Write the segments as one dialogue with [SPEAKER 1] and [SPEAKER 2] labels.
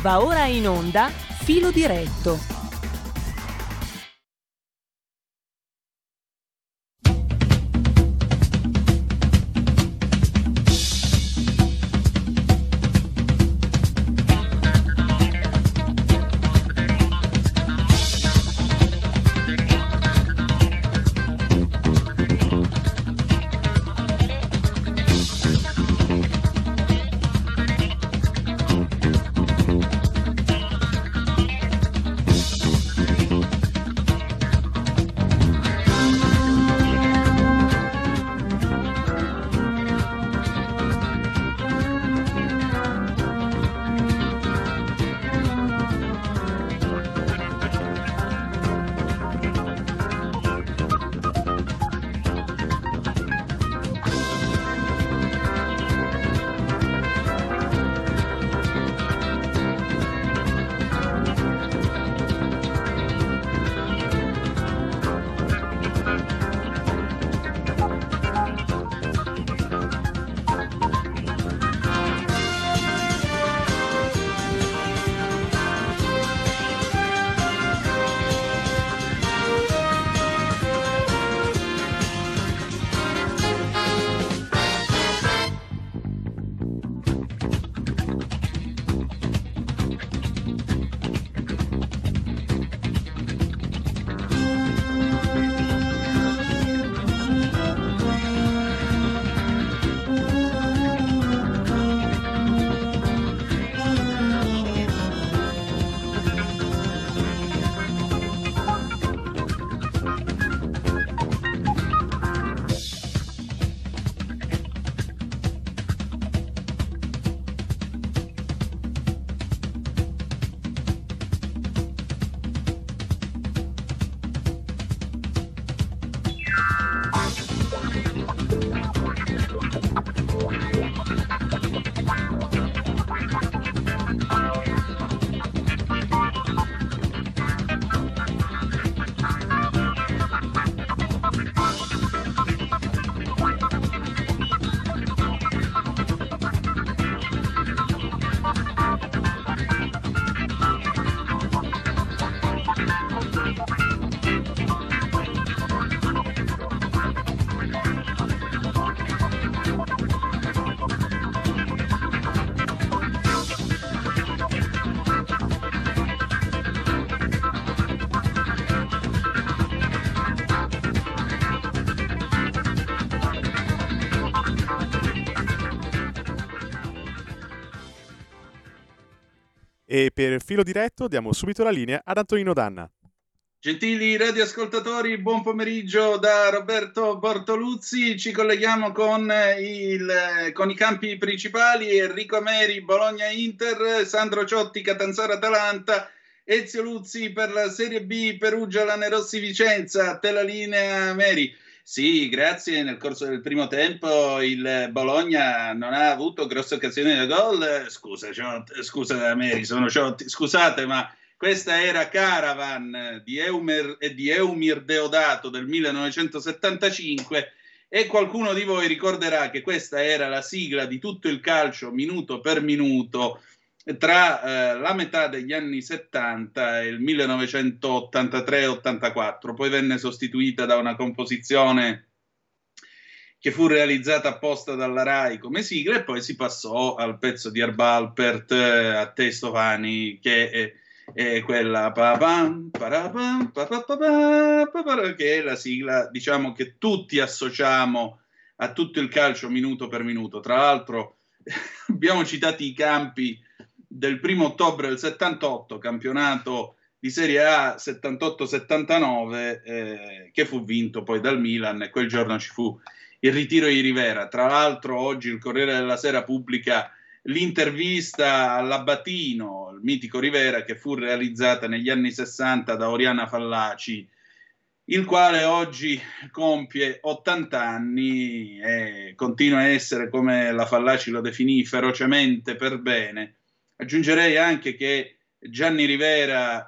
[SPEAKER 1] Va ora in onda Filo diretto
[SPEAKER 2] E per filo diretto diamo subito la linea ad Antonino Danna.
[SPEAKER 3] Gentili radioascoltatori, buon pomeriggio da Roberto Bortoluzzi. Ci colleghiamo con, il, con, i campi principali: Enrico Meri, Bologna Inter, Sandro Ciotti, Catanzaro Atalanta, Ezio Luzzi per la Serie B, Perugia Lanerossi Vicenza. Te la linea, Meri. Sì, grazie. Nel corso del primo tempo il Bologna non ha avuto grosse occasioni da gol. Scusa, scusa Mary, sono Ciotti. Scusate, ma questa era Caravan di Eumer e di Eumir Deodato del 1975 e qualcuno di voi ricorderà che questa era la sigla di tutto il calcio minuto per minuto tra eh, la metà degli anni 70 e il 1983-84, poi venne sostituita da una composizione che fu realizzata apposta dalla RAI come sigla e poi si passò al pezzo di Erbalpert eh, a Testovani che è, è quella che è la sigla diciamo che tutti associamo a tutto il calcio minuto per minuto. Tra l'altro abbiamo citato i campi del primo ottobre del 78, campionato di Serie A 78-79, eh, che fu vinto poi dal Milan e quel giorno ci fu il ritiro di Rivera. Tra l'altro oggi il Corriere della Sera pubblica l'intervista all'Abatino, il mitico Rivera, che fu realizzata negli anni 60 da Oriana Fallaci, il quale oggi compie 80 anni e continua a essere, come la Fallaci lo definì, ferocemente per bene Aggiungerei anche che Gianni Rivera,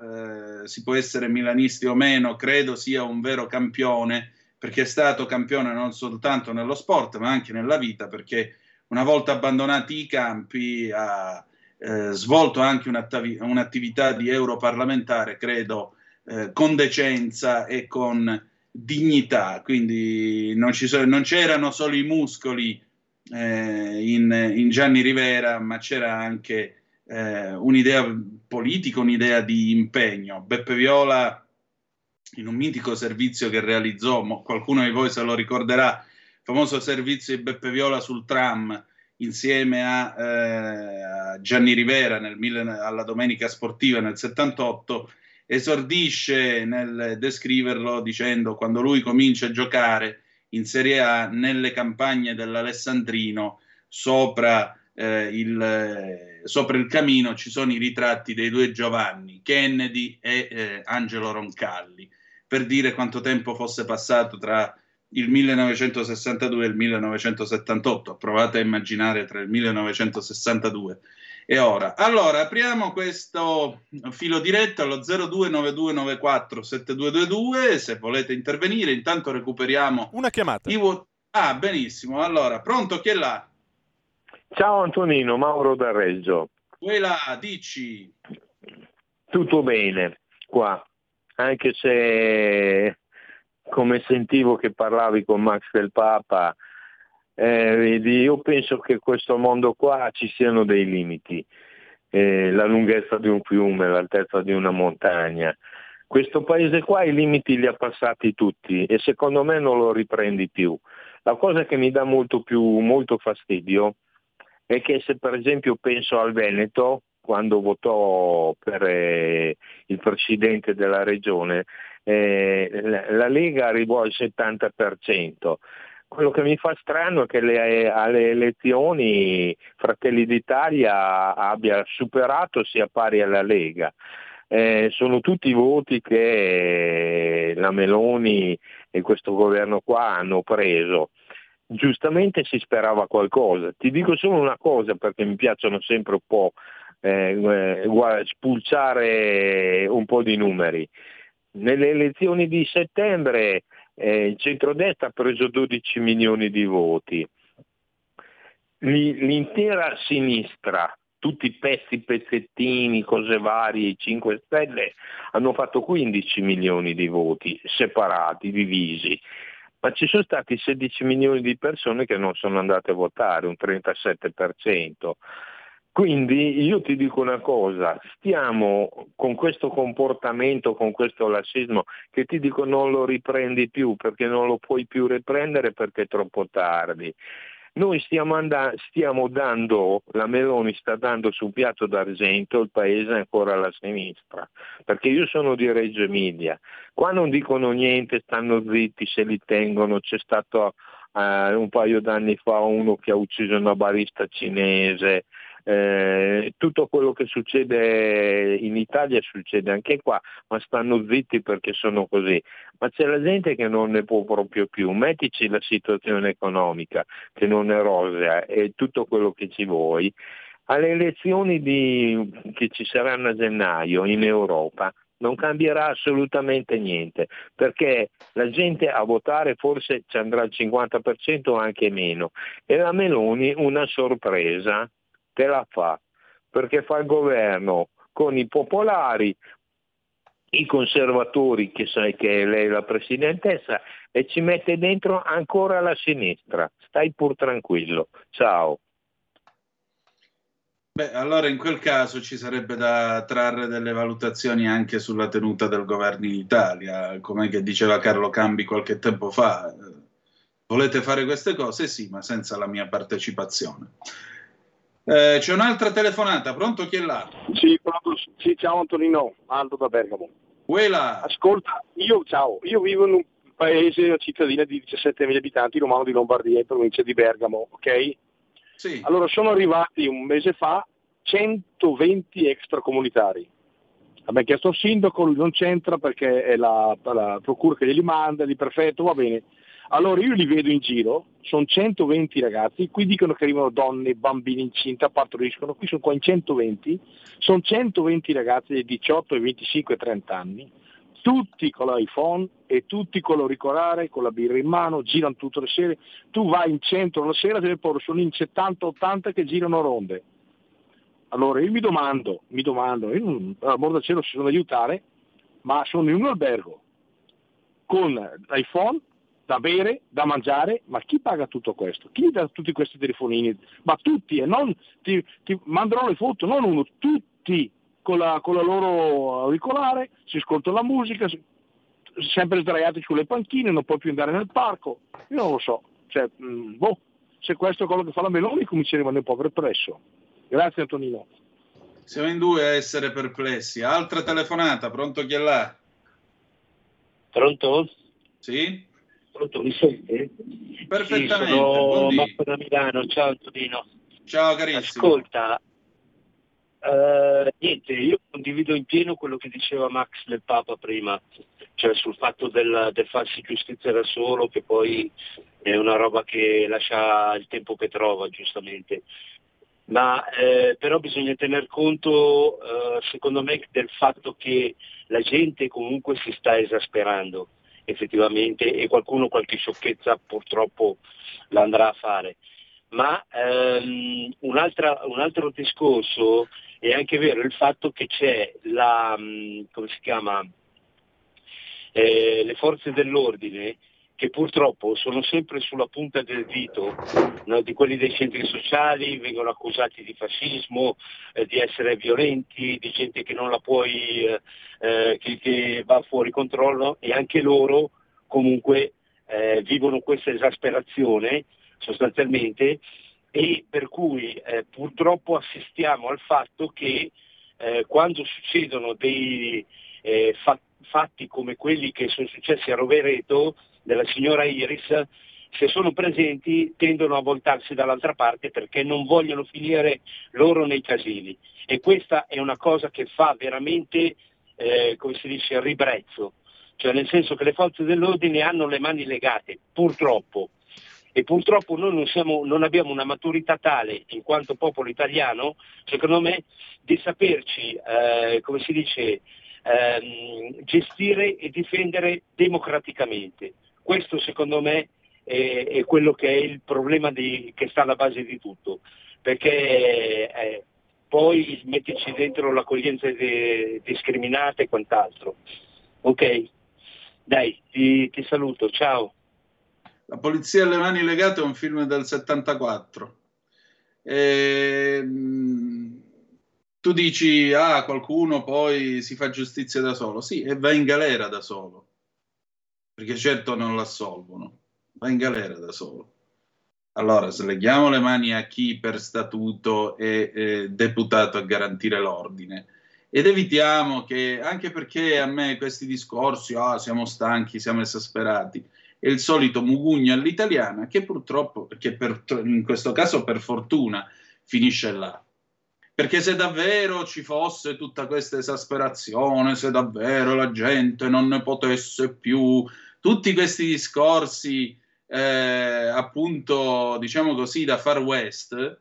[SPEAKER 3] eh, si può essere milanisti o meno, credo sia un vero campione, perché è stato campione non soltanto nello sport, ma anche nella vita, perché una volta abbandonati i campi ha eh, svolto anche un'attività di europarlamentare, credo, eh, con decenza e con dignità. Quindi non, so, non c'erano solo i muscoli eh, in, in, Gianni Rivera, ma c'era anche eh, un'idea politica, un'idea di impegno. Beppe Viola, in un mitico servizio che realizzò, qualcuno di voi se lo ricorderà, il famoso servizio di Beppe Viola sul tram insieme a, eh, a Gianni Rivera nel, alla Domenica Sportiva nel 78, esordisce nel descriverlo dicendo quando lui comincia a giocare in Serie A nelle campagne dell'Alessandrino sopra eh, il, sopra il camino ci sono i ritratti dei due Giovanni, Kennedy e eh, Angelo Roncalli, per dire quanto tempo fosse passato tra il 1962 e il 1978. Provate a immaginare tra il 1962 e ora. Allora, apriamo questo filo diretto allo 0292947222 se volete intervenire. Intanto recuperiamo
[SPEAKER 2] una chiamata.
[SPEAKER 3] I... Ah, benissimo. Allora, pronto chi è là?
[SPEAKER 4] Ciao Antonino, Mauro da Reggio.
[SPEAKER 3] Quella, dici.
[SPEAKER 4] Tutto bene qua, anche se come sentivo che parlavi con Max del Papa, eh, io penso che questo mondo qua ci siano dei limiti, eh, la lunghezza di un fiume, l'altezza di una montagna. Questo paese qua i limiti li ha passati tutti e secondo me non lo riprendi più. La cosa che mi dà molto più molto fastidio è che se per esempio penso al Veneto, quando votò per eh, il presidente della regione, eh, la, la, Lega arrivò al 70%. Quello che mi fa strano è che le, alle elezioni Fratelli d'Italia abbia superato sia pari alla Lega. Eh, sono tutti voti che la Meloni e questo governo qua hanno preso giustamente si sperava qualcosa. Ti dico solo una cosa perché mi piacciono sempre un po' eh, spulciare un po' di numeri. Nelle elezioni di settembre eh, il centrodestra ha preso 12 milioni di voti. L'intera sinistra, tutti i pezzi, pezzettini, cose varie, i 5 Stelle, hanno fatto 15 milioni di voti separati, divisi ma ci sono stati 16 milioni di persone che non sono andate a votare, un 37%. Quindi io ti dico una cosa, stiamo con questo comportamento, con questo lassismo, che ti dico non lo riprendi più perché non lo puoi più riprendere perché è troppo tardi. Noi stiamo, and- stiamo dando, la Meloni sta dando sul piatto d'argento il paese ancora alla sinistra, perché io sono di Reggio Emilia, qua non dicono niente, stanno zitti, se li tengono, c'è stato uh, un paio d'anni fa uno che ha ucciso una barista cinese, eh, tutto quello che succede in Italia succede anche qua, ma stanno zitti perché sono così. Ma c'è la gente che non ne può proprio più. Mettici la situazione economica che non è rosea e tutto quello che ci vuoi. Alle elezioni di, che ci saranno a gennaio in Europa non cambierà assolutamente niente, perché la gente a votare forse ci andrà al 50% o anche meno. E la Meloni una sorpresa te la fa, perché fa il governo con i popolari, i conservatori, che sai che è lei la presidentessa, e ci mette dentro ancora la sinistra. Stai pur tranquillo. Ciao.
[SPEAKER 3] Beh, allora in quel caso ci sarebbe da trarre delle valutazioni anche sulla tenuta del governo in Italia, come diceva Carlo Cambi qualche tempo fa. Volete fare queste cose? Sì, ma senza la mia partecipazione. Eh, c'è un'altra telefonata, pronto chi è là?
[SPEAKER 5] Sì, pronto, sì, ciao Antonino, Aldo da Bergamo.
[SPEAKER 3] Quella.
[SPEAKER 5] Ascolta, io, ciao, io vivo in un paese, una cittadina di 17.000 abitanti, romano di Lombardia, in provincia di Bergamo, ok?
[SPEAKER 3] Sì.
[SPEAKER 5] Allora sono arrivati un mese fa 120 extracomunitari. Abbiamo chiesto al sindaco, lui non c'entra perché è la, la procura che glieli manda, il prefetto, va bene. Allora io li vedo in giro, sono 120 ragazzi, qui dicono che arrivano donne, bambini incinta, partoriscono, qui sono qua in 120, sono 120 ragazzi di 18, 25 e 30 anni, tutti con l'iPhone e tutti con l'auricolare, con la birra in mano, girano tutte le sere, tu vai in centro la sera, te ne porto, sono in 70-80 che girano ronde. Allora io mi domando, mi domando, io non, amor del cielo si sono aiutare, ma sono in un albergo con l'iPhone da bere, da mangiare, ma chi paga tutto questo? Chi dà tutti questi telefonini? Ma tutti, e non ti, ti mandano le foto, non uno, tutti con la, con la loro auricolare, si ascolta la musica, sempre sdraiati sulle panchine, non puoi più andare nel parco. Io non lo so, cioè, mh, mm, boh, se questo è quello che fa la Meloni cominceremo un po' perplesso. Grazie Antonino.
[SPEAKER 3] Siamo in due a essere perplessi. Altra telefonata, pronto chi è là?
[SPEAKER 6] Pronto?
[SPEAKER 3] Sì?
[SPEAKER 6] Pronto, mi sente?
[SPEAKER 3] Perfettamente.
[SPEAKER 6] Sì, sono Marco da Milano, ciao Antonino.
[SPEAKER 3] Ciao carissimo.
[SPEAKER 6] Ascolta, uh, niente, io condivido in pieno quello che diceva Max del Papa prima, cioè sul fatto del, del farsi giustizia da solo, che poi è una roba che lascia il tempo che trova, giustamente. Ma eh, però bisogna tener conto, eh, secondo me, del fatto che la gente comunque si sta esasperando effettivamente e qualcuno qualche sciocchezza purtroppo la andrà a fare. Ma ehm, un, un, altro discorso è anche vero il fatto che c'è la, mm, come si chiama, eh, le forze dell'ordine che purtroppo sono sempre sulla punta del dito no, di quelli dei centri sociali, vengono accusati di fascismo, eh, di essere violenti, di gente che non la puoi, eh, eh, che, che, va fuori controllo e anche loro comunque eh, vivono questa esasperazione sostanzialmente e per cui eh, purtroppo assistiamo al fatto che eh, quando succedono dei fatti come quelli che sono successi a Rovereto, della signora Iris, se sono presenti tendono a voltarsi dall'altra parte perché non vogliono finire loro nei casini. E questa è una cosa che fa veramente, eh, come si dice, ribrezzo. Cioè nel senso che le forze dell'ordine hanno le mani legate, purtroppo. E purtroppo noi non, siamo, non abbiamo una maturità tale, in quanto popolo italiano, secondo me, di saperci, eh, come si dice, ehm, gestire e difendere democraticamente. Questo secondo me è, è quello che è il problema di, che sta alla base di tutto, perché eh, poi metterci dentro l'accoglienza de, discriminata e quant'altro. Ok, dai, ti, ti saluto, ciao.
[SPEAKER 3] La polizia alle mani legate è un film del 74. E, tu dici, ah, qualcuno poi si fa giustizia da solo. Sì, e va in galera da solo perché certo non l'assolvono, va in galera da solo. Allora, sleghiamo le mani a chi per statuto è, è deputato a garantire l'ordine ed evitiamo che, anche perché a me questi discorsi, ah, siamo stanchi, siamo esasperati, è il solito mugugno all'italiana che purtroppo, che per, in questo caso per fortuna, finisce là. Perché se davvero ci fosse tutta questa esasperazione, se davvero la gente non ne potesse più tutti questi discorsi, eh, appunto, diciamo così, da Far West,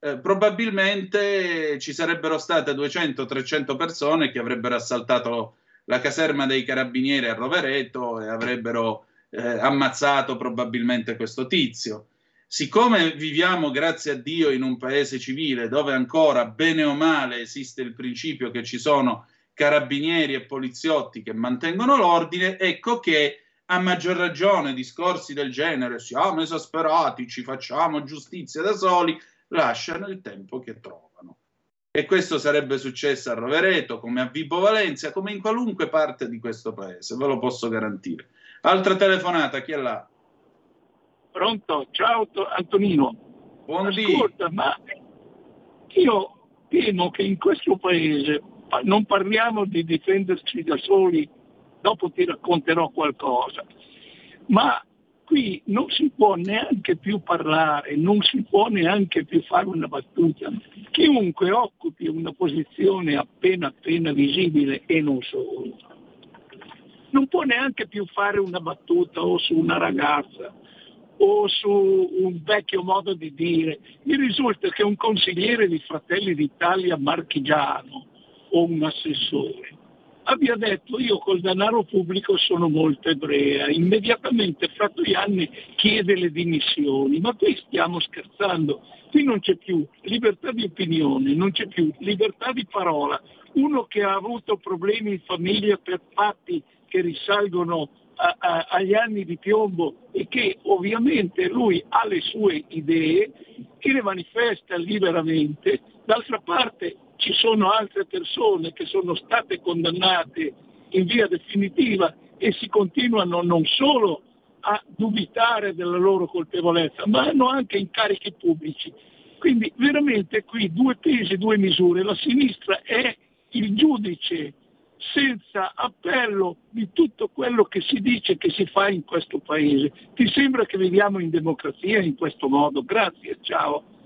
[SPEAKER 3] eh, probabilmente ci sarebbero state 200-300 persone che avrebbero assaltato la caserma dei carabinieri a Rovereto e avrebbero eh, ammazzato probabilmente questo tizio. Siccome viviamo, grazie a Dio, in un paese civile dove ancora, bene o male, esiste il principio che ci sono carabinieri e poliziotti che mantengono l'ordine, ecco che a maggior ragione discorsi del genere, siamo esasperati, ci facciamo giustizia da soli, lasciano il tempo che trovano. E questo sarebbe successo a Rovereto, come a Vibo Valencia, come in qualunque parte di questo paese, ve lo posso garantire. Altra telefonata, chi è là?
[SPEAKER 7] Pronto? Ciao Antonino.
[SPEAKER 3] Buondì.
[SPEAKER 7] Ascolta, ma io temo che in questo paese non parliamo di difenderci da soli dopo ti racconterò qualcosa. Ma qui non si può neanche più parlare, non si può neanche più fare una battuta. Chiunque occupi una posizione appena appena visibile e non solo, non può neanche più fare una battuta o su una ragazza o su un vecchio modo di dire. Mi risulta che un consigliere di Fratelli d'Italia marchigiano o un assessore abbia detto io col denaro pubblico sono molto ebrea, immediatamente fra due anni chiede le dimissioni, ma qui stiamo scherzando, qui non c'è più libertà di opinione, non c'è più libertà di parola. Uno che ha avuto problemi in famiglia per fatti che risalgono a, a, agli anni di piombo e che ovviamente lui ha le sue idee, che le manifesta liberamente, d'altra parte ci sono altre persone che sono state condannate in via definitiva e si continuano non solo a dubitare della loro colpevolezza, ma hanno anche incarichi pubblici. Quindi veramente qui due pesi, due misure. La sinistra è il giudice senza appello di tutto quello che si dice che si fa in questo paese. Ti sembra che viviamo in democrazia in questo modo? Grazie, ciao.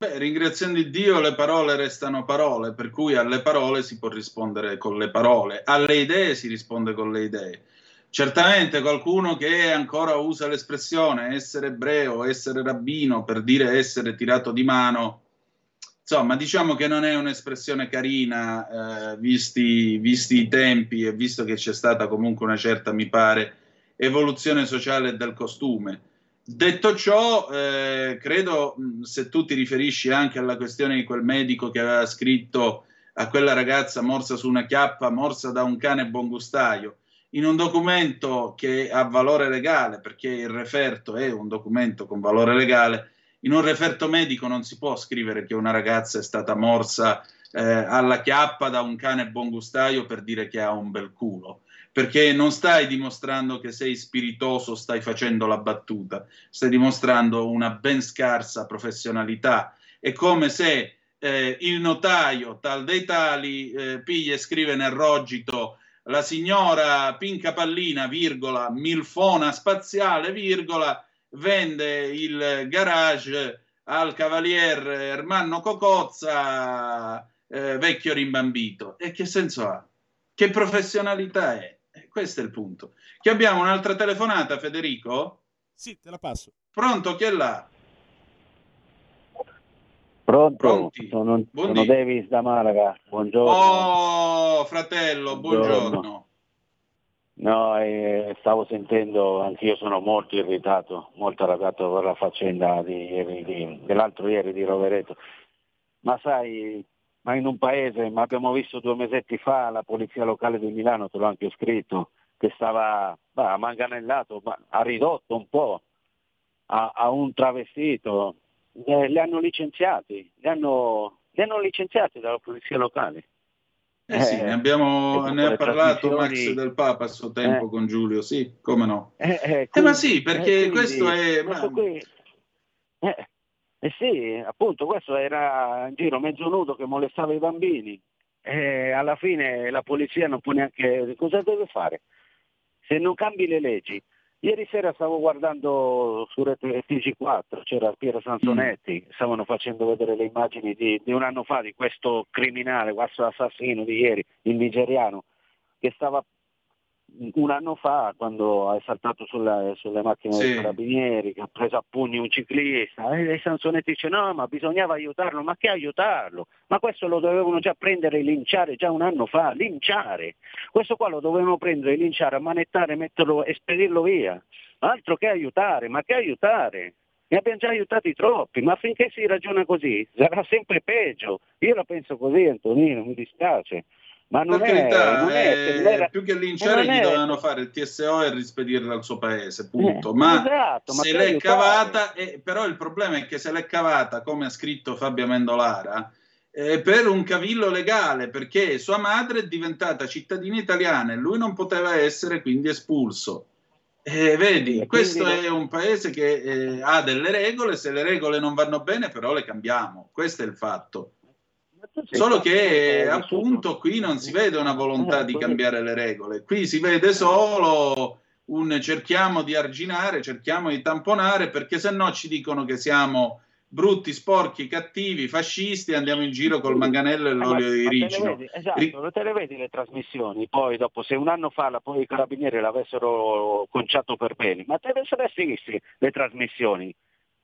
[SPEAKER 3] Beh, ringraziando Dio le parole restano parole, per cui alle parole si può rispondere con le parole, alle idee si risponde con le idee. Certamente qualcuno che ancora usa l'espressione essere ebreo, essere rabbino per dire essere tirato di mano, insomma, diciamo che non è un'espressione carina, eh, visti, visti, i tempi e visto che c'è stata comunque una certa, mi pare, evoluzione sociale del costume. Detto ciò, eh, credo, se tu ti riferisci anche alla questione di quel medico che aveva scritto a quella ragazza morsa su una chiappa, morsa da un cane buongustaio, in un documento che ha valore legale, perché il referto è un documento con valore legale, in un referto medico non si può scrivere che una ragazza è stata morsa eh, alla chiappa da un cane buongustaio per dire che ha un bel culo, perché non stai dimostrando che sei spiritoso, stai facendo la battuta, stai dimostrando una ben scarsa professionalità. È come se eh, il notaio tal dei tali eh, piglia e scrive nel rogito la signora Pinca Pallina, virgola, milfona spaziale, virgola, vende il garage al cavalier Ermanno Cocozza, eh, vecchio rimbambito. E che senso ha? Che professionalità è? Questo è il punto. Che abbiamo un'altra telefonata, Federico?
[SPEAKER 2] Sì, te la passo.
[SPEAKER 3] Pronto, chi è là?
[SPEAKER 8] Pronto? Pronti? Sono, sono Davis da Malaga. Buongiorno.
[SPEAKER 3] Oh, fratello, buongiorno. buongiorno.
[SPEAKER 8] No, eh, stavo sentendo, anch'io sono molto irritato, molto arrabbiato per la faccenda di ieri, di, dell'altro ieri di Rovereto. Ma sai, ma in un paese, ma abbiamo visto due mesetti fa la polizia locale di Milano, te l'ho anche scritto, che stava bah, manganellato, ma ha ridotto un po' a, a un travestito, eh, li hanno licenziati, li hanno, li hanno licenziati dalla polizia locale.
[SPEAKER 3] Eh sì, ne, abbiamo, ne ha parlato Max del Papa a suo tempo eh. con Giulio, sì, come no. Eh, eh, quindi, ma sì, perché quindi, questo è... Ma...
[SPEAKER 8] Qui, eh, sì, appunto, questo era in giro mezzo nudo che molestava i bambini. E alla fine la polizia non può neanche... Cosa deve fare? Se non cambi le leggi, Ieri sera stavo guardando su Rete TG4, c'era Piero Sansonetti, mm. stavano facendo vedere le immagini di, di, un anno fa di questo criminale, questo assassino di ieri, il nigeriano, che stava un anno fa quando ha saltato sulla, sulle macchine sì. dei carabinieri, che ha preso a pugni un ciclista, e, e Sansonetti dice no ma bisognava aiutarlo, ma che aiutarlo? Ma questo lo dovevano già prendere e linciare già un anno fa, linciare. Questo qua lo dovevano prendere e linciare, ammanettare, metterlo e spedirlo via. Altro che aiutare, ma che aiutare? Ne abbiamo già aiutati troppi, ma finché si ragiona così sarà sempre peggio. Io la penso così Antonino, mi dispiace. Ma non per è, carità, non è,
[SPEAKER 3] eh, era, più che linciare gli è... dovevano fare il TSO e rispedirla al suo paese, punto. Eh, ma, esatto, se l'è cavata, eh, però il problema è che se l'è cavata, come ha scritto Fabio Mendolara, eh, per un cavillo legale, perché sua madre è diventata cittadina italiana e lui non poteva essere quindi espulso. Eh, vedi, questo è un paese che eh, ha delle regole, se le regole non vanno bene però le cambiamo, questo è il fatto. Solo che appunto qui non si vede una volontà di cambiare le regole, qui si vede solo un cerchiamo di arginare, cerchiamo di tamponare, perché se no ci dicono che siamo brutti, sporchi, cattivi, fascisti, andiamo in giro col manganello e l'olio di ricino.
[SPEAKER 8] Esatto, te le vedi le trasmissioni, poi dopo se un anno fa la, poi i carabinieri l'avessero conciato per bene, ma te le saresti visti le trasmissioni?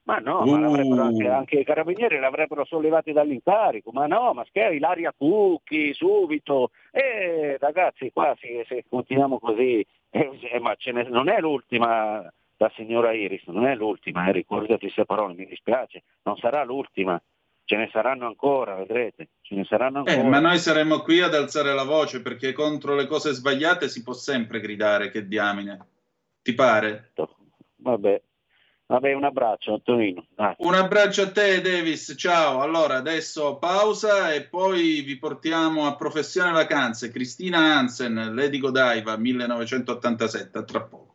[SPEAKER 8] Ma no, ma l'avrebbero
[SPEAKER 3] Uh.
[SPEAKER 8] anche, anche i carabinieri l'avrebbero sollevati dall'incarico, ma no, ma scherzi, l'aria Cucchi, subito. E ragazzi, qua se, se continuiamo così, eh, eh, ma ce ne- non è l'ultima la signora Iris, non è l'ultima, eh, ricordati queste parole, mi dispiace, non sarà l'ultima, ce ne saranno ancora, vedrete, ce ne saranno ancora.
[SPEAKER 3] Eh, ma noi saremmo qui ad alzare la voce perché contro le cose sbagliate si può sempre gridare, che diamine. Ti pare?
[SPEAKER 8] Vabbè, vabbè, un abbraccio Antonino. Dai.
[SPEAKER 3] Un abbraccio a te, Davis. Ciao. Allora, adesso pausa e poi vi portiamo a Professione Vacanze. Cristina Hansen, Lady Godiva, 1987. A tra poco.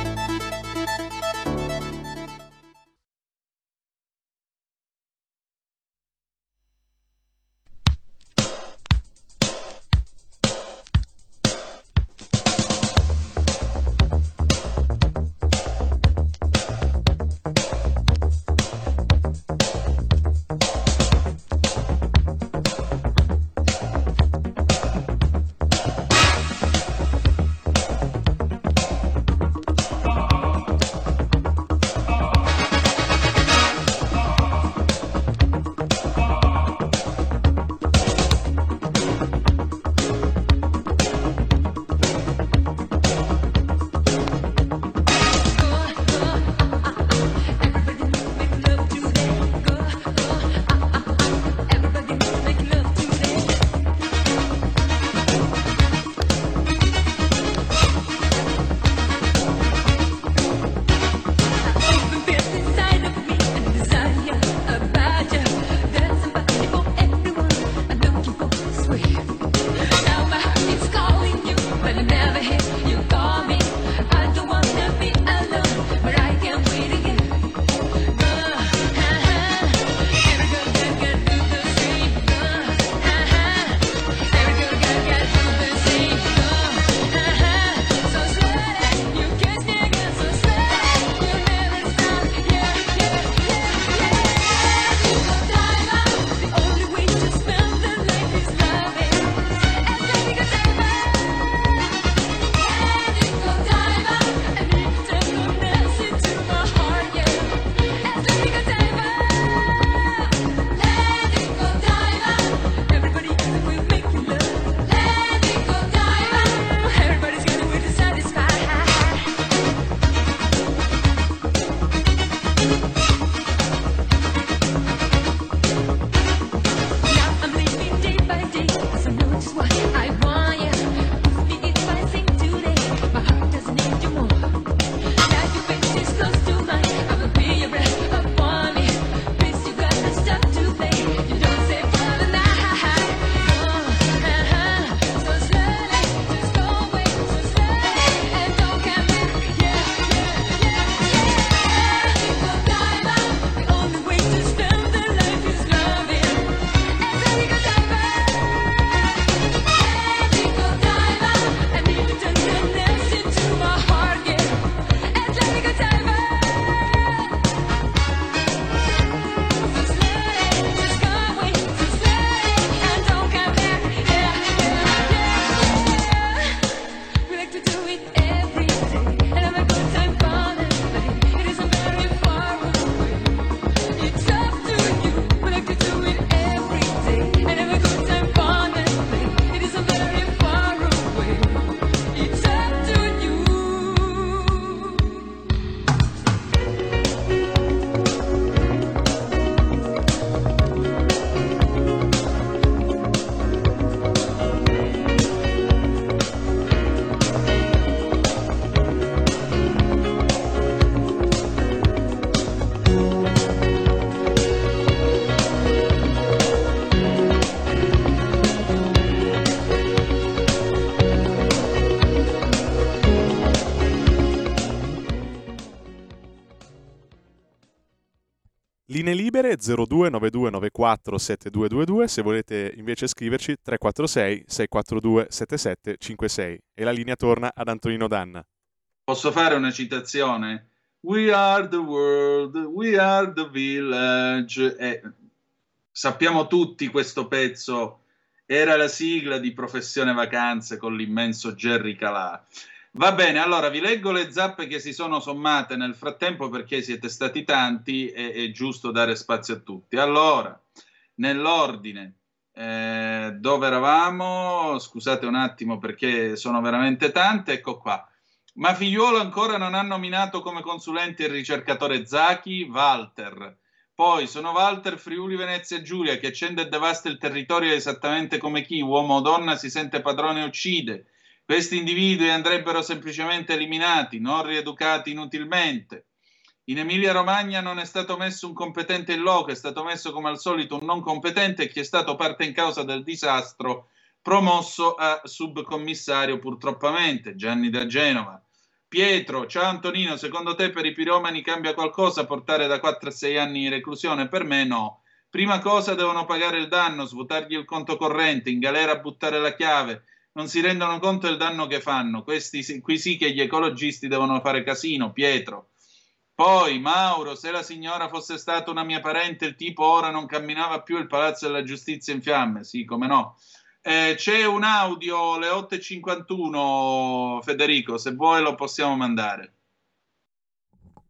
[SPEAKER 2] Linee libere 0292947222 se volete invece scriverci 346 642 7756 e la linea torna ad Antonino Danna.
[SPEAKER 3] Posso fare una citazione? We are the world, we are the village. Eh, sappiamo tutti questo pezzo. Era la sigla di Professione Vacanze con l'immenso Jerry Calà. Va bene, allora vi leggo le zappe che si sono sommate nel frattempo perché siete stati tanti e è giusto dare spazio a tutti. Allora, nell'ordine, eh, dove eravamo? Scusate un attimo perché sono veramente tante, ecco qua. Ma figliuolo ancora non ha nominato come consulente il ricercatore Zachi, Walter. Poi sono Walter Friuli Venezia Giulia che accende e devasta il territorio esattamente come chi, uomo o donna, si sente padrone e uccide questi individui andrebbero semplicemente eliminati, non rieducati inutilmente. In Emilia-Romagna non è stato messo un competente in loco, è stato messo come al solito un non competente che è stato parte in causa del disastro promosso a subcommissario purtroppamente, Gianni da Genova. Pietro, ciao Antonino, secondo te per i piromani cambia qualcosa portare da 4 a 6 anni in reclusione? Per me no. Prima cosa devono pagare il danno, svuotargli il conto corrente, in galera buttare la chiave, non si rendono conto del danno che fanno. Questi, qui sì che gli ecologisti devono fare casino, Pietro. Poi, Mauro, se la signora fosse stata una mia parente, il tipo ora non camminava più il palazzo della giustizia in fiamme. Sì, come no. Eh, c'è un audio, le 8.51, Federico, se vuoi lo possiamo mandare.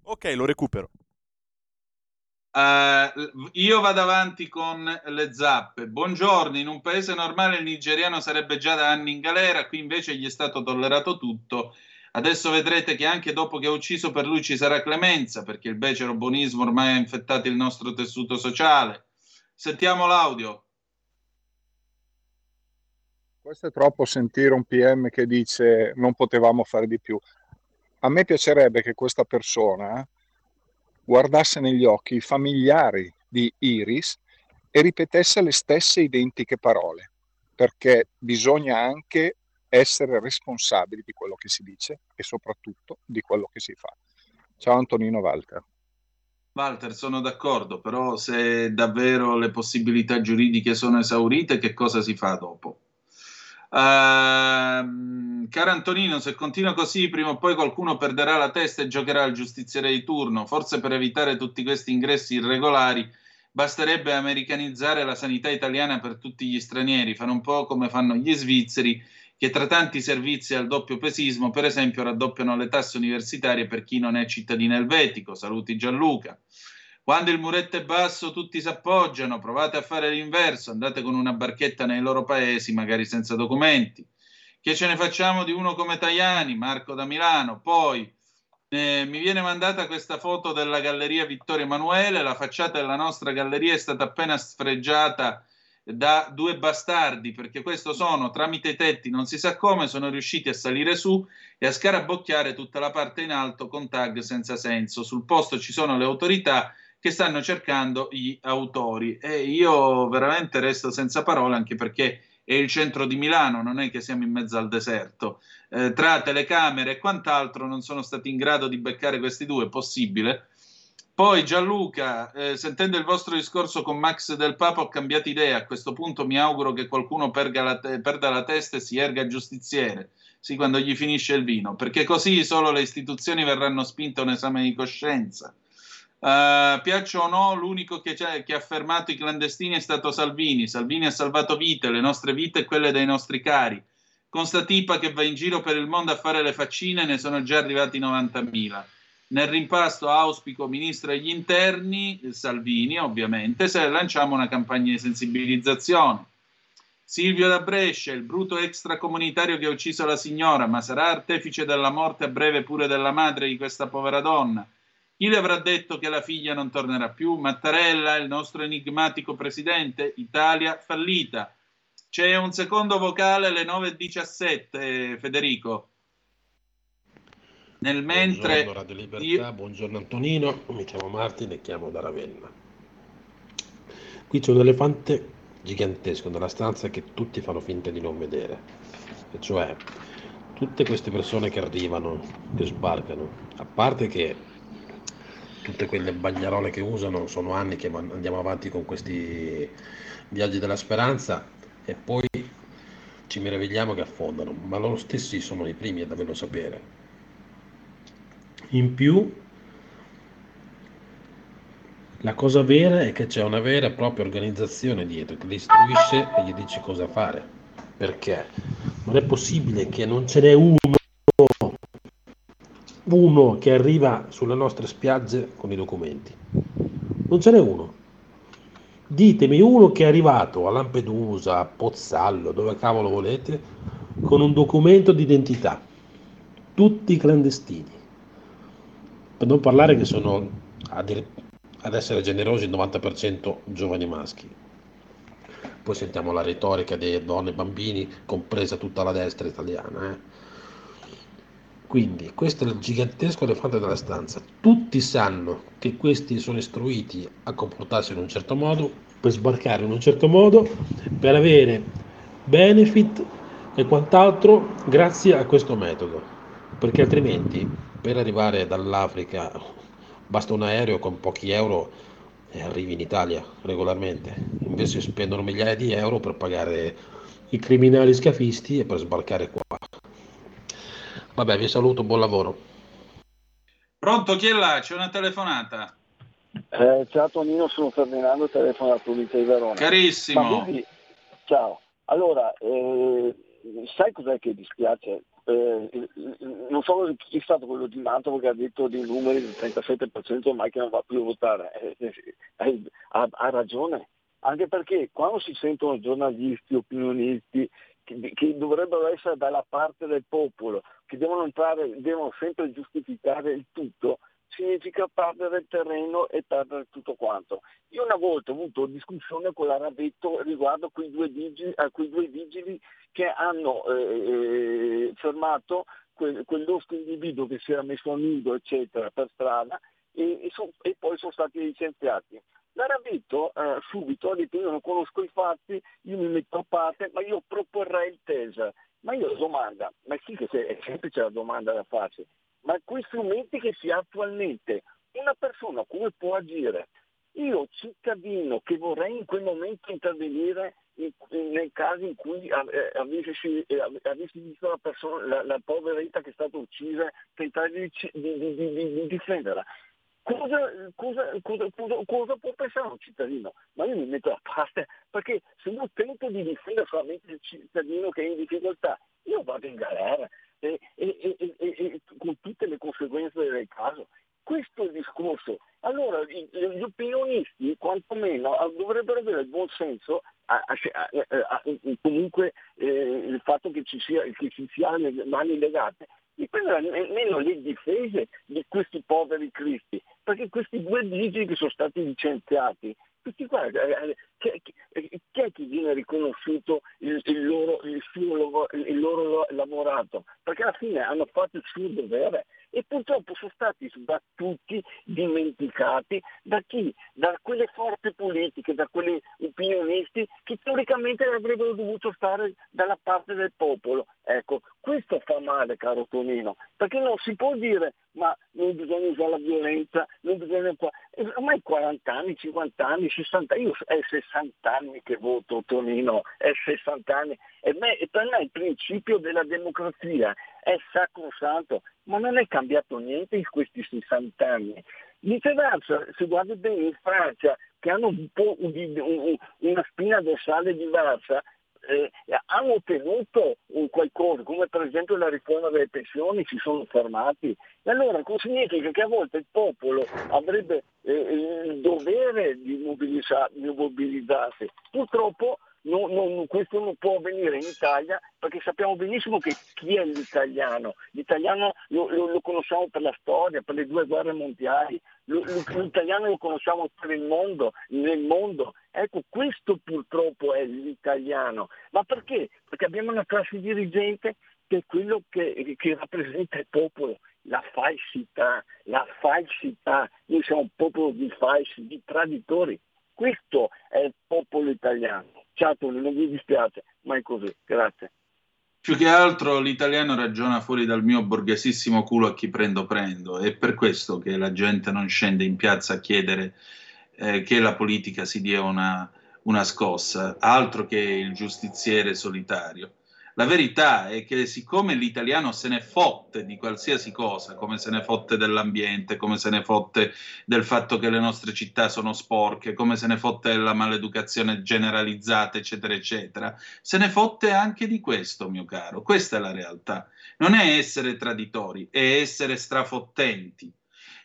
[SPEAKER 2] Ok, lo recupero.
[SPEAKER 3] Uh, io vado avanti con le zappe. Buongiorno, in un paese normale il nigeriano sarebbe già da anni in galera, qui invece gli è stato tollerato tutto. Adesso vedrete che anche dopo che ha ucciso per lui ci sarà clemenza, perché il becero buonismo ormai ha infettato il nostro tessuto sociale. Sentiamo l'audio.
[SPEAKER 9] Questo è troppo sentire un PM che dice non potevamo fare di più. A me piacerebbe che questa persona guardasse negli occhi i familiari di Iris e ripetesse le stesse identiche parole, perché bisogna anche essere responsabili di quello che si dice e soprattutto di quello che si fa. Ciao Antonino Walter.
[SPEAKER 3] Walter, sono d'accordo, però se davvero le possibilità giuridiche sono esaurite, che cosa si fa dopo? Uh, caro Antonino, se continua così, prima o poi qualcuno perderà la testa e giocherà al giustiziere di turno. Forse per evitare tutti questi ingressi irregolari basterebbe americanizzare la sanità italiana per tutti gli stranieri, fare un po' come fanno gli svizzeri, che tra tanti servizi al doppio pesismo, per esempio, raddoppiano le tasse universitarie per chi non è cittadino elvetico. Saluti Gianluca. Quando il muretto è basso tutti si appoggiano, provate a fare l'inverso, andate con una barchetta nei loro paesi, magari senza documenti. Che ce ne facciamo di uno come Tajani, Marco da Milano? Poi eh, mi viene mandata questa foto della Galleria Vittorio Emanuele, la facciata della nostra galleria è stata appena sfregiata da due bastardi, perché questo sono, tramite i tetti, non si sa come, sono riusciti a salire su e a scarabocchiare tutta la parte in alto con tag senza senso. Sul posto ci sono le autorità che stanno cercando gli autori e io veramente resto senza parole anche perché è il centro di Milano, non è che siamo in mezzo al deserto. Eh, tra telecamere e quant'altro non sono stati in grado di beccare questi due, possibile. Poi Gianluca, eh, sentendo il vostro discorso con Max del Papa ho cambiato idea, a questo punto mi auguro che qualcuno la te- perda la testa e si erga giustiziere, sì quando gli finisce il vino, perché così solo le istituzioni verranno spinte a un esame di coscienza. Uh, piaccia o no, l'unico che, che, ha fermato i clandestini è stato Salvini. Salvini ha salvato vite, le nostre vite e quelle dei nostri cari. Con sta tipa che va in giro per il mondo a fare le faccine ne sono già arrivati 90.000. Nel rimpasto auspico ministro degli interni, Salvini ovviamente, se lanciamo una campagna di sensibilizzazione. Silvio da Brescia, il bruto extracomunitario che ha ucciso la signora, ma sarà artefice della morte a breve pure della madre di questa povera donna chi le avrà detto che la figlia non tornerà più? Mattarella, il nostro enigmatico presidente, Italia fallita. C'è un secondo vocale alle 9.17, Federico. Nel mentre...
[SPEAKER 10] Buongiorno Radio Libertà, io... buongiorno Antonino, mi chiamo Martin e chiamo da Ravenna. Qui c'è un elefante gigantesco nella stanza che tutti fanno finta di non vedere, e cioè tutte queste persone che arrivano, che sbarcano, a parte che tutte quelle bagliarole che usano, sono anni che andiamo avanti con questi viaggi della speranza e poi ci meravigliamo che affondano, ma loro stessi sono i primi ad averlo sapere. In più, la cosa vera è che c'è una vera e propria organizzazione dietro che li istruisce e gli dice cosa fare. Perché non è possibile che non ce n'è uno, uno che arriva sulle nostre spiagge con i documenti. Non ce n'è uno. Ditemi uno che è arrivato a Lampedusa, a Pozzallo, dove cavolo volete, con un documento d'identità. Tutti clandestini. Per non parlare che sono ad, essere generosi il 90% giovani maschi. Poi sentiamo la retorica delle donne e bambini, compresa tutta la destra italiana. Eh. Quindi questo è il gigantesco elefante della stanza. Tutti sanno che questi sono istruiti a comportarsi in un certo modo, per sbarcare in un certo modo, per avere benefit e quant'altro grazie a questo metodo. Perché altrimenti per arrivare dall'Africa basta un aereo con pochi euro e arrivi in Italia regolarmente. Invece spendono migliaia di euro per pagare i criminali scafisti e per sbarcare qua. Vabbè, vi saluto, buon lavoro.
[SPEAKER 3] Pronto, chi è là? C'è una telefonata.
[SPEAKER 11] Eh, ciao Tonino, sono Ferdinando, telefono dalla provincia di Verona.
[SPEAKER 3] Carissimo.
[SPEAKER 11] Quindi, ciao. Allora, eh, sai cos'è che dispiace? eh, non so chi è stato quello di Mantova che ha detto dei numeri del 37% ormai che non va più a votare, eh, eh, eh, ha, ha, ragione, anche perché quando si sentono giornalisti, opinionisti che, che, dovrebbero essere dalla parte del popolo, che devono, entrare, devono sempre giustificare il tutto, significa perdere il terreno e perdere tutto quanto. Io una volta ho avuto discussione con l'Arabetto riguardo quei due vigili, a quei due vigili che hanno eh, eh fermato quel, quell'ostro individuo che si era messo a nudo eccetera per strada e, e, so, e poi sono stati licenziati. L'Arabetto eh, subito ha detto io non conosco i fatti, io mi metto a parte, ma io proporrei il TESA. Ma io domanda, ma sì che è semplice la domanda da farsi, ma quei strumenti che si ha attualmente, una persona come può agire? Io cittadino che vorrei in quel momento intervenire in, in, nel caso in cui eh, avessi, eh, visto la, persona, la, la poveretta che è stata uccisa, tentare di, di, di, di difenderla. Cosa, cosa, cosa, cosa, può pensare un cittadino? Ma io mi metto a parte perché se io tento di difendere solamente il cittadino che è in difficoltà, io vado in galera e, e, e, e con tutte le conseguenze del caso. Questo è il discorso. Allora gli opinionisti quantomeno dovrebbero avere il buon senso, a, a, a, comunque eh, il fatto che ci, sia, le mani legate, di prendere almeno le difese di questi poveri cristi, perché questi due vigili che sono stati licenziati, tutti qua, eh, chi, chi, è che viene riconosciuto il, il, loro, il, suo, il loro lavorato? Perché alla fine hanno fatto il suo dovere e purtroppo sono stati sbattuti, dimenticati da chi? Da quelle forze politiche, da quegli opinionisti che teoricamente avrebbero dovuto stare dalla parte del popolo. Ecco, questo fa male, caro Tonino, perché non si può dire ma non bisogna usare la violenza, non bisogna... Ormai 40 anni, 50 anni, 60 anni, io è 60 anni che voto Tonino, è 60 anni, e, me, e per me il principio della democrazia è sacrosanto, ma non è cambiato niente in questi 60 anni. Viceversa, se guardi bene in Francia, che hanno un po' di, un, una spina dorsale diversa, eh, hanno ottenuto qualcosa, come per esempio la riforma delle pensioni, si sono fermati. E allora significa che a volte il popolo avrebbe eh, il dovere di, mobilizzar- di mobilizzarsi. Purtroppo non, non, questo non può avvenire in Italia perché sappiamo benissimo che chi è l'italiano. L'italiano lo, lo, lo conosciamo per la storia, per le due guerre mondiali, lo, l'italiano lo conosciamo per il mondo, nel mondo. Ecco, questo purtroppo è l'italiano. Ma perché? Perché abbiamo una classe dirigente che è quello che, che rappresenta il popolo, la falsità, la falsità. Noi siamo un popolo di falsi, di traditori. Questo è il popolo italiano. Ciao Tony, non mi dispiace, ma è così. Grazie.
[SPEAKER 3] Più che altro l'italiano ragiona fuori dal mio borghesissimo culo a chi prendo prendo, è per questo che la gente non scende in piazza a chiedere eh, che la politica si dia una, una scossa, altro che il giustiziere solitario. La verità è che siccome l'italiano se ne fotte di qualsiasi cosa, come se ne fotte dell'ambiente, come se ne fotte del fatto che le nostre città sono sporche, come se ne fotte della maleducazione generalizzata, eccetera, eccetera, se ne fotte anche di questo, mio caro. Questa è la realtà. Non è essere traditori, è essere strafottenti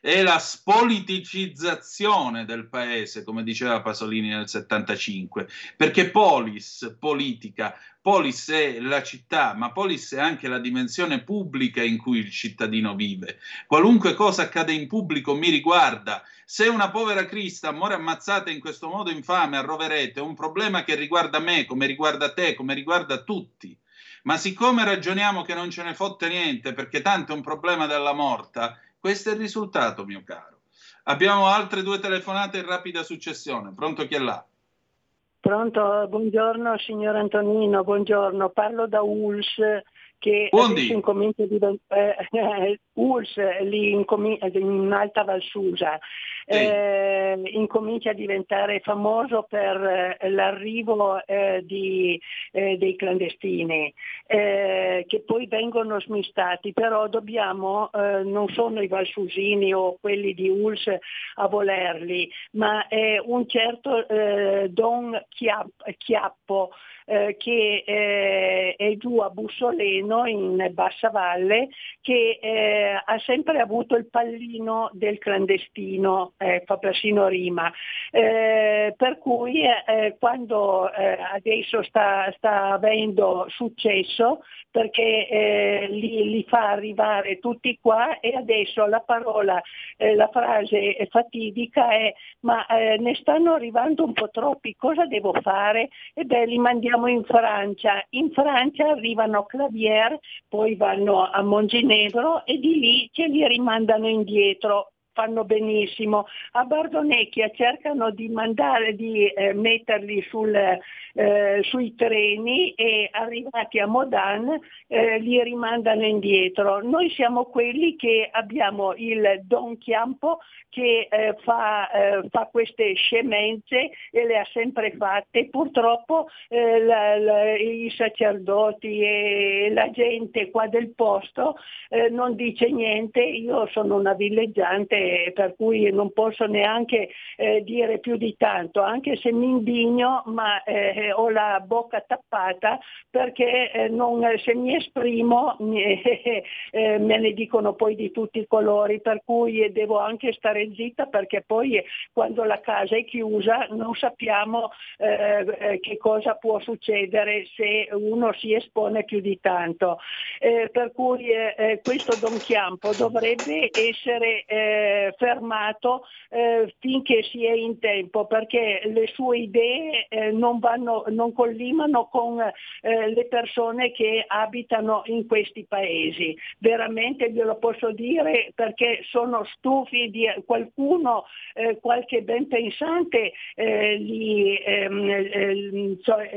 [SPEAKER 3] è la spoliticizzazione del paese, come diceva Pasolini nel 75, perché polis, politica, polis è la città, ma polis è anche la dimensione pubblica in cui il cittadino vive. Qualunque cosa accade in pubblico mi riguarda. Se una povera Crista muore ammazzata in questo modo infame a Roverete, è un problema che riguarda me, come riguarda te, come riguarda tutti. Ma siccome ragioniamo che non ce ne fotte niente, perché tanto è un problema della morta, questo è il risultato, mio caro. Abbiamo altre due telefonate in rapida successione. Pronto chi è là?
[SPEAKER 12] Pronto, buongiorno signor Antonino, buongiorno. Parlo da ULS che incomincia a diventare eh, ULS lì in, in Alta Valsusa eh, incomincia a diventare famoso per eh, l'arrivo eh, di, eh, dei clandestini eh, che poi vengono smistati, però dobbiamo, eh, non sono i valsusini o quelli di ULS a volerli, ma è un certo Don Chiappo eh, che eh, è giù a Bussoleno in Bassa Valle, che eh, ha sempre avuto il pallino del clandestino, eh, fa persino rima. Eh, per cui quando adesso sta, sta, avendo successo, perché li, li, fa arrivare tutti qua e adesso la parola, la frase fatidica è ma ne stanno arrivando un po' troppi, cosa devo fare? E beh, li mandiamo siamo in Francia. In Francia arrivano a Clavier, poi vanno a Monginevro e di lì ce li rimandano indietro fanno benissimo. A Bardonecchia cercano di mandare, di eh, metterli sul, eh, sui treni e arrivati a Modan eh, li rimandano indietro. Noi siamo quelli che abbiamo il Don Chiampo che eh, fa, eh, fa, queste scemenze e le ha sempre fatte. Purtroppo eh, la, la, i sacerdoti e la gente qua del posto non dice niente. Io sono una villeggiante per cui non posso neanche eh, dire più di tanto, anche se mi indigno, ma eh, ho la bocca tappata perché eh, non, se mi esprimo eh, me ne dicono poi di tutti i colori, per cui devo anche stare zitta perché poi quando la casa è chiusa non sappiamo eh, eh, che cosa può succedere se uno si espone più di tanto. per cui questo Don Chiampo dovrebbe essere fermato eh, finché si è in tempo perché le sue idee eh, non, vanno, non collimano con eh, le persone che abitano in questi paesi. Veramente glielo posso dire perché sono stufi di qualcuno, eh, qualche ben pensante eh, li, ehm, eh, cioè,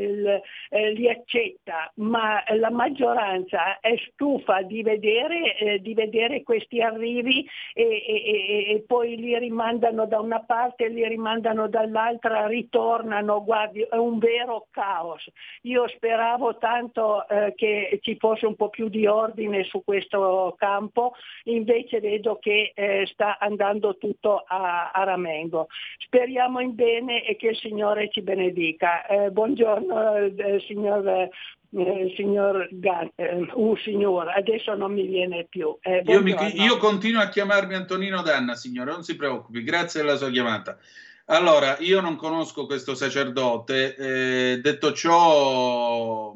[SPEAKER 12] li, accetta, ma la maggioranza è stufa di vedere, di vedere questi arrivi e, e, e poi li rimandano da una parte, li rimandano dall'altra, ritornano, guardi, è un vero caos. Io speravo tanto eh, che ci fosse un po' più di ordine su questo campo, invece vedo che eh, sta andando tutto a, a, ramengo. Speriamo in bene e che il Signore ci benedica. Eh, buongiorno eh, signor eh, signor Gan, eh, un signore, adesso non mi viene più. Eh,
[SPEAKER 3] io, mi, io, continuo a chiamarmi Antonino Danna, signore, non si preoccupi, grazie della sua chiamata. Allora, io non conosco questo sacerdote, eh, detto ciò,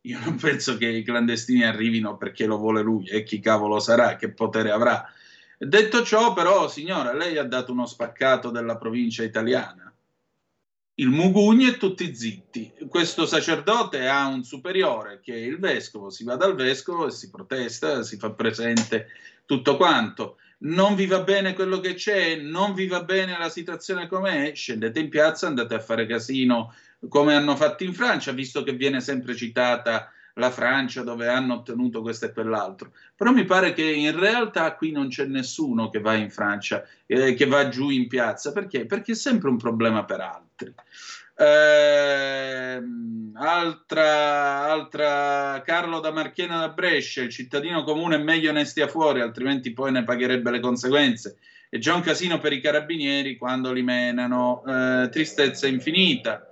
[SPEAKER 3] io non penso che i clandestini arrivino perché lo vuole lui e chi cavolo sarà, che potere avrà. Detto ciò, però, signora, lei ha dato uno spaccato della provincia italiana il Mugugni e tutti zitti. Questo sacerdote ha un superiore che è il vescovo, si va dal vescovo e si protesta, si fa presente tutto quanto. Non vi va bene quello che c'è, non vi va bene la situazione com'è, scendete in piazza, andate a fare casino come hanno fatto in Francia, visto che viene sempre citata la Francia dove hanno ottenuto questo e quell'altro. Però mi pare che in realtà qui non c'è nessuno che va in Francia, eh, che va giù in piazza, perché? Perché è sempre un problema per altri. Eh, altra, altra, Carlo da Marchiena da Brescia, il cittadino comune è meglio ne stia fuori, altrimenti poi ne pagherebbe le conseguenze. È già un casino per i carabinieri quando li menano, eh, tristezza infinita.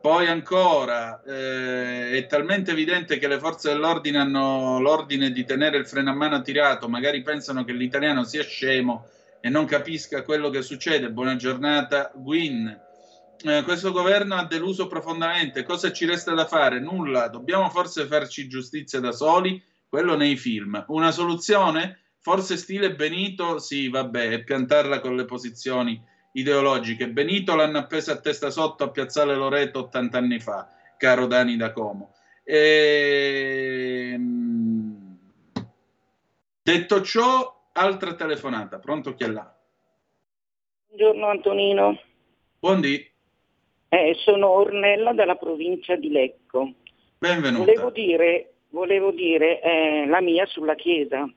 [SPEAKER 3] Poi ancora, eh, è talmente evidente che le forze dell'ordine hanno l'ordine di tenere il freno a mano tirato, magari pensano che l'italiano sia scemo e non capisca quello che succede. Buona giornata, Gwyn. Eh, questo governo ha deluso profondamente. Cosa ci resta da fare? Nulla. Dobbiamo forse farci giustizia da soli, quello nei film. Una soluzione? Forse stile Benito? Sì, vabbè, piantarla con le posizioni ideologiche. Benito l'hanno appesa a testa sotto a Piazzale Loreto 80 anni fa, caro Dani da Como. E... Ehm, detto ciò, altra telefonata. Pronto chi è là?
[SPEAKER 13] Buongiorno Antonino.
[SPEAKER 3] Buondì.
[SPEAKER 13] Eh, sono Ornella dalla provincia di Lecco.
[SPEAKER 3] Benvenuta.
[SPEAKER 13] Volevo dire, volevo dire eh, la mia sulla Chiesa.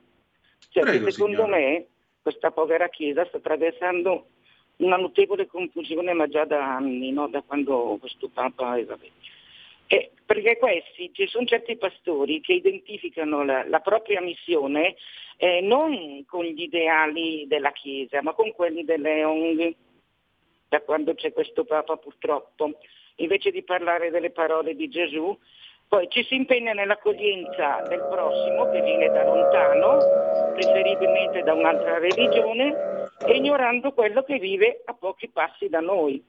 [SPEAKER 13] Cioè,
[SPEAKER 3] Prego,
[SPEAKER 13] secondo
[SPEAKER 3] signora.
[SPEAKER 13] me questa povera Chiesa sta attraversando una notevole confusione, ma già da anni, no? da quando questo Papa è vabbè. Eh, perché questi, ci sono certi pastori che identificano la, la propria missione eh, non con gli ideali della Chiesa, ma con quelli delle ONG, da quando c'è questo Papa purtroppo. Invece di parlare delle parole di Gesù, poi ci si impegna nell'accoglienza del prossimo che viene da lontano, preferibilmente da un'altra religione, e ignorando quello che vive a pochi passi da noi.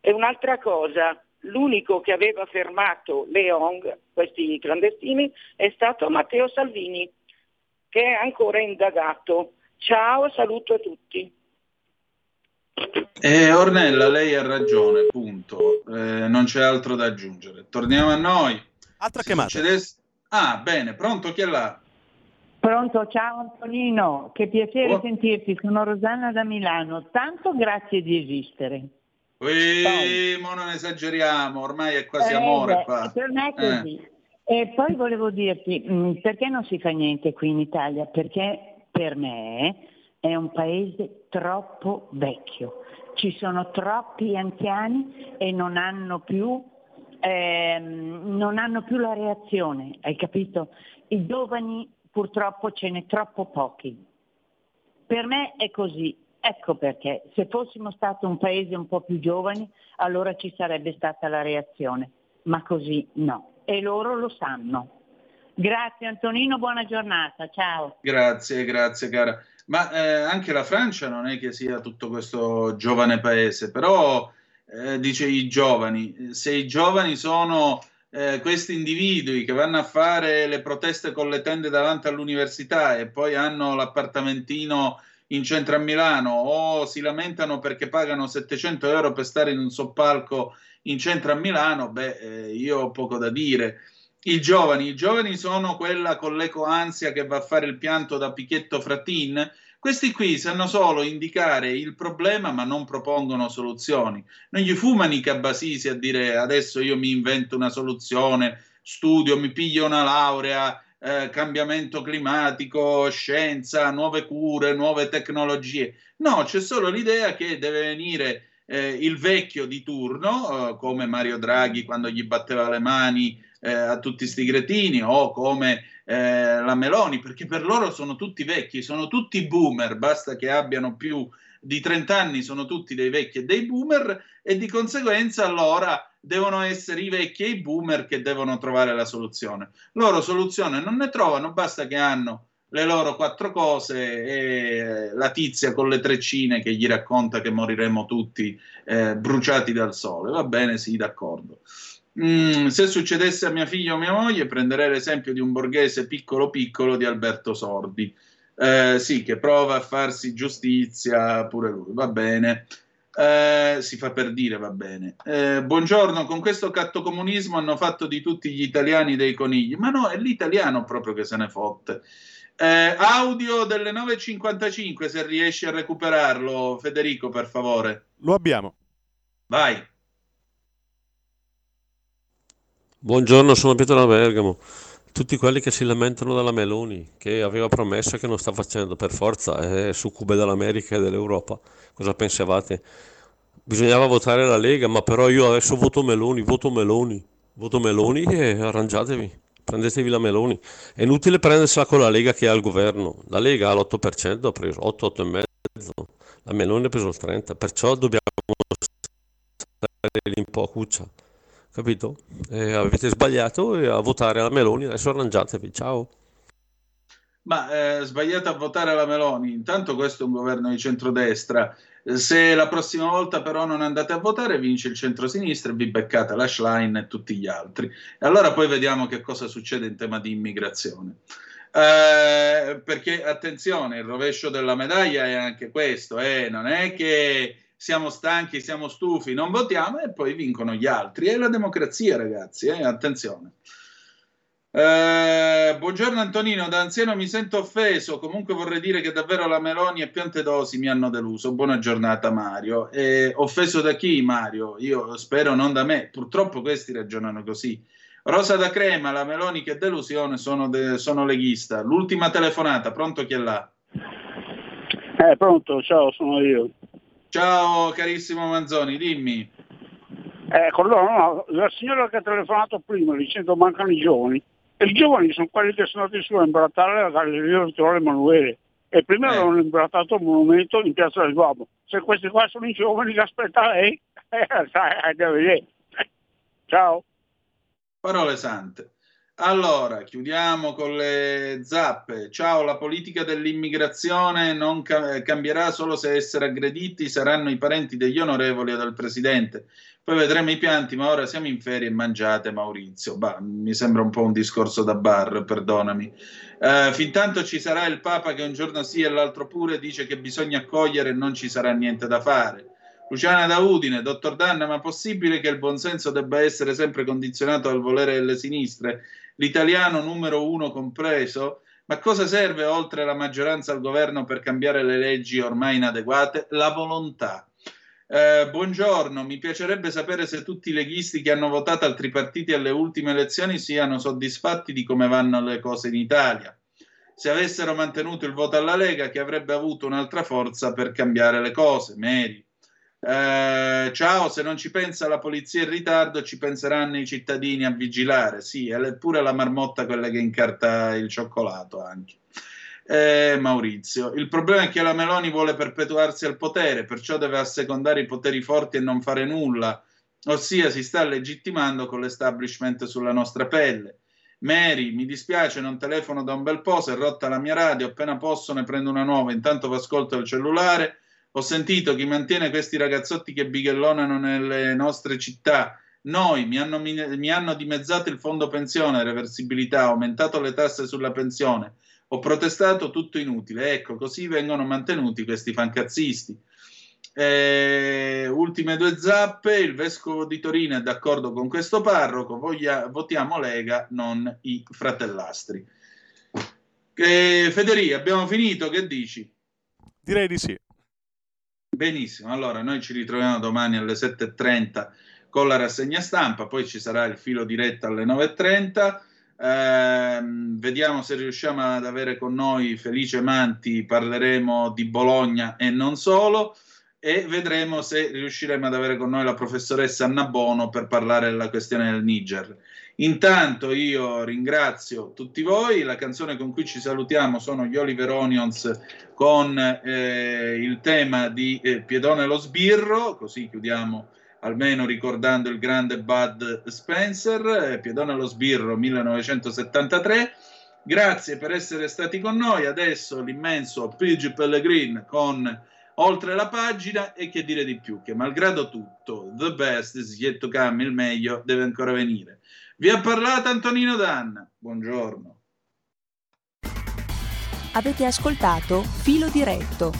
[SPEAKER 13] E un'altra cosa, l'unico che aveva fermato le ONG, questi clandestini, è stato Matteo Salvini, che è ancora indagato. Ciao, saluto a tutti.
[SPEAKER 3] Eh, Ornella, lei ha ragione, punto. Eh, non c'è altro da aggiungere. Torniamo a noi.
[SPEAKER 2] Altra
[SPEAKER 3] Se succedesse- Ah, bene, pronto, chi è là?
[SPEAKER 14] Pronto, ciao Antonino, che piacere
[SPEAKER 3] Oh.
[SPEAKER 14] sentirti, sono Rosanna da Milano, tanto grazie di esistere.
[SPEAKER 3] Ui, mo non esageriamo, ormai è quasi
[SPEAKER 14] Eh,
[SPEAKER 3] amore
[SPEAKER 14] beh,
[SPEAKER 3] qua.
[SPEAKER 14] Per me è
[SPEAKER 3] Eh.
[SPEAKER 14] così. E poi volevo dirti, mh, perché non si fa niente qui in Italia? Perché per me è un paese troppo vecchio, ci sono troppi anziani e non hanno più, ehm, non hanno più la reazione, hai capito? I giovani purtroppo ce n'è troppo pochi. Per me è così, ecco perché se fossimo stato un paese un po' più giovani allora ci sarebbe stata la reazione, ma così no e loro lo sanno. Grazie Antonino, buona giornata, ciao.
[SPEAKER 3] Grazie, grazie cara. Ma eh, anche la Francia non è che sia tutto questo giovane paese, però eh, dice i giovani, se i giovani sono eh, questi individui che vanno a fare le proteste con le tende davanti all'università e poi hanno l'appartamentino in centro a Milano o si lamentano perché pagano 700 euro per stare in un soppalco in centro a Milano, beh, eh, io ho poco da dire. I giovani, i giovani sono quella con l'ecoansia che va a fare il pianto da Pichetto Frattin. Questi qui sanno solo indicare il problema ma non propongono soluzioni. Non gli fumano i cabasisi a dire adesso io mi invento una soluzione, studio, mi piglio una laurea, eh, cambiamento climatico, scienza, nuove cure, nuove tecnologie. No, c'è solo l'idea che deve venire eh, il vecchio di turno, eh, come Mario Draghi quando gli batteva le mani eh, a tutti sti cretini, o come eh, la Meloni, perché per loro sono tutti vecchi, sono tutti boomer, basta che abbiano più di 30 anni, sono tutti dei vecchi e dei boomer, e di conseguenza allora devono essere i vecchi e i boomer che devono trovare la soluzione. Loro soluzione non ne trovano, basta che hanno le loro quattro cose e la tizia con le treccine che gli racconta che moriremo tutti eh, bruciati dal sole. Va bene, sì, d'accordo. Mm, se succedesse a mia figlia o mia moglie, prenderei l'esempio di un borghese piccolo piccolo di Alberto Sordi. Eh, sì, che prova a farsi giustizia pure lui. Va bene. Eh, si fa per dire, va bene. Eh, buongiorno, con questo cattocomunismo hanno fatto di tutti gli italiani dei conigli. Ma no, è l'italiano proprio che se ne fotte. Eh, audio delle 9.55, se riesci a recuperarlo, Federico, per favore.
[SPEAKER 2] Lo abbiamo.
[SPEAKER 3] Vai.
[SPEAKER 10] Buongiorno, sono Pietro da Bergamo. Tutti quelli che si lamentano della Meloni, che aveva promesso che non sta facendo per forza, è succube dell'America e dell'Europa. Cosa pensavate? Bisognava votare la Lega, ma però io adesso voto Meloni, voto Meloni, voto Meloni e arrangiatevi, prendetevi la Meloni. È inutile prendersela con la Lega che ha il governo. La Lega ha l'8%, ha preso 8, 8,5%, la Meloni ha preso il 30%, perciò dobbiamo stare lì un po' a cuccia capito? E avete sbagliato a votare la Meloni, adesso arrangiatevi, ciao.
[SPEAKER 3] Ma eh, sbagliate a votare la Meloni, intanto questo è un governo di centrodestra, se la prossima volta però non andate a votare vince il centrosinistra e vi beccate la Schlein e tutti gli altri. E allora poi vediamo che cosa succede in tema di immigrazione. Eh, perché attenzione, il rovescio della medaglia è anche questo, eh, non è che siamo stanchi, siamo stufi, non votiamo e poi vincono gli altri. È la democrazia, ragazzi, eh? attenzione. Eh, buongiorno Antonino, da anziano mi sento offeso, comunque vorrei dire che davvero la Meloni e Piantedosi mi hanno deluso. Buona giornata Mario. Eh, offeso da chi Mario? Io spero non da me, purtroppo questi ragionano così. Rosa da Crema, la Meloni che delusione, sono, de- sono leghista. L'ultima telefonata, pronto chi è là?
[SPEAKER 15] Eh, pronto, ciao, sono io.
[SPEAKER 3] Ciao carissimo Manzoni, dimmi.
[SPEAKER 15] Ecco, no, no, la signora che ha telefonato prima dicendo mancano i giovani, e i giovani sono quelli che sono andati su a imbrattare la Galleria Vittorio Emanuele e prima eh. avevano imbrattato un monumento in Piazza del Duomo. Se questi qua sono i giovani che aspetta lei, eh, sai, da vedere. Ciao.
[SPEAKER 3] Parole sante. Allora, chiudiamo con le zappe. Ciao, la politica dell'immigrazione non ca- cambierà solo se essere aggrediti saranno i parenti degli onorevoli o del presidente. Poi vedremo i pianti, ma ora siamo in ferie e mangiate Maurizio. Bah, mi sembra un po' un discorso da bar, perdonami. Uh, fin tanto ci sarà il Papa che un giorno sì e l'altro pure dice che bisogna accogliere e non ci sarà niente da fare. Luciana da Udine, dottor Danna, ma possibile che il buonsenso debba essere sempre condizionato dal volere delle sinistre? L'italiano numero uno compreso, ma cosa serve oltre la maggioranza al governo per cambiare le leggi ormai inadeguate? La volontà. Eh, buongiorno, mi piacerebbe sapere se tutti i leghisti che hanno votato altri partiti alle ultime elezioni siano soddisfatti di come vanno le cose in Italia. Se avessero mantenuto il voto alla Lega, che avrebbe avuto un'altra forza per cambiare le cose, Meri. Eh, ciao, se non ci pensa la polizia in ritardo, ci penseranno i cittadini a vigilare. Sì, è pure la marmotta quella che incarta il cioccolato anche. Eh, Maurizio, il problema è che la Meloni vuole perpetuarsi al potere, perciò deve assecondare i poteri forti e non fare nulla, ossia si sta legittimando con l'establishment sulla nostra pelle. Mary, mi dispiace, non telefono da un bel po', si è rotta la mia radio, appena posso ne prendo una nuova, intanto vi ascolto il cellulare ho sentito chi mantiene questi ragazzotti che bighellonano nelle nostre città. Noi mi hanno, mi hanno dimezzato il fondo pensione, reversibilità, aumentato le tasse sulla pensione. Ho protestato tutto inutile. Ecco, così vengono mantenuti questi fancazzisti. Eh, ultime due zappe, il vescovo di Torino è d'accordo con questo parroco, voglia, votiamo Lega, non i fratellastri. Eh, Federico, abbiamo finito, che dici?
[SPEAKER 2] Direi di sì.
[SPEAKER 3] Benissimo, allora noi ci ritroviamo domani alle 7.30 con la rassegna stampa, poi ci sarà il filo diretto alle 9.30. Eh, vediamo se riusciamo ad avere con noi Felice Manti, parleremo di Bologna e non solo e vedremo se riusciremo ad avere con noi la professoressa Anna Bono per parlare della questione del Niger. Intanto io ringrazio tutti voi, la canzone con cui ci salutiamo sono gli Oliver Onions con eh, il tema di eh, Piedone lo sbirro, così chiudiamo almeno ricordando il grande Bud Spencer, eh, Piedone lo sbirro 1973. Grazie per essere stati con noi, adesso l'immenso Pidge Pellegrin con Oltre la pagina e che dire di più, che malgrado tutto, the best is yet to come, il meglio deve ancora venire. Vi ha parlato Antonino Danna. Buongiorno.
[SPEAKER 1] Avete ascoltato Filo Diretto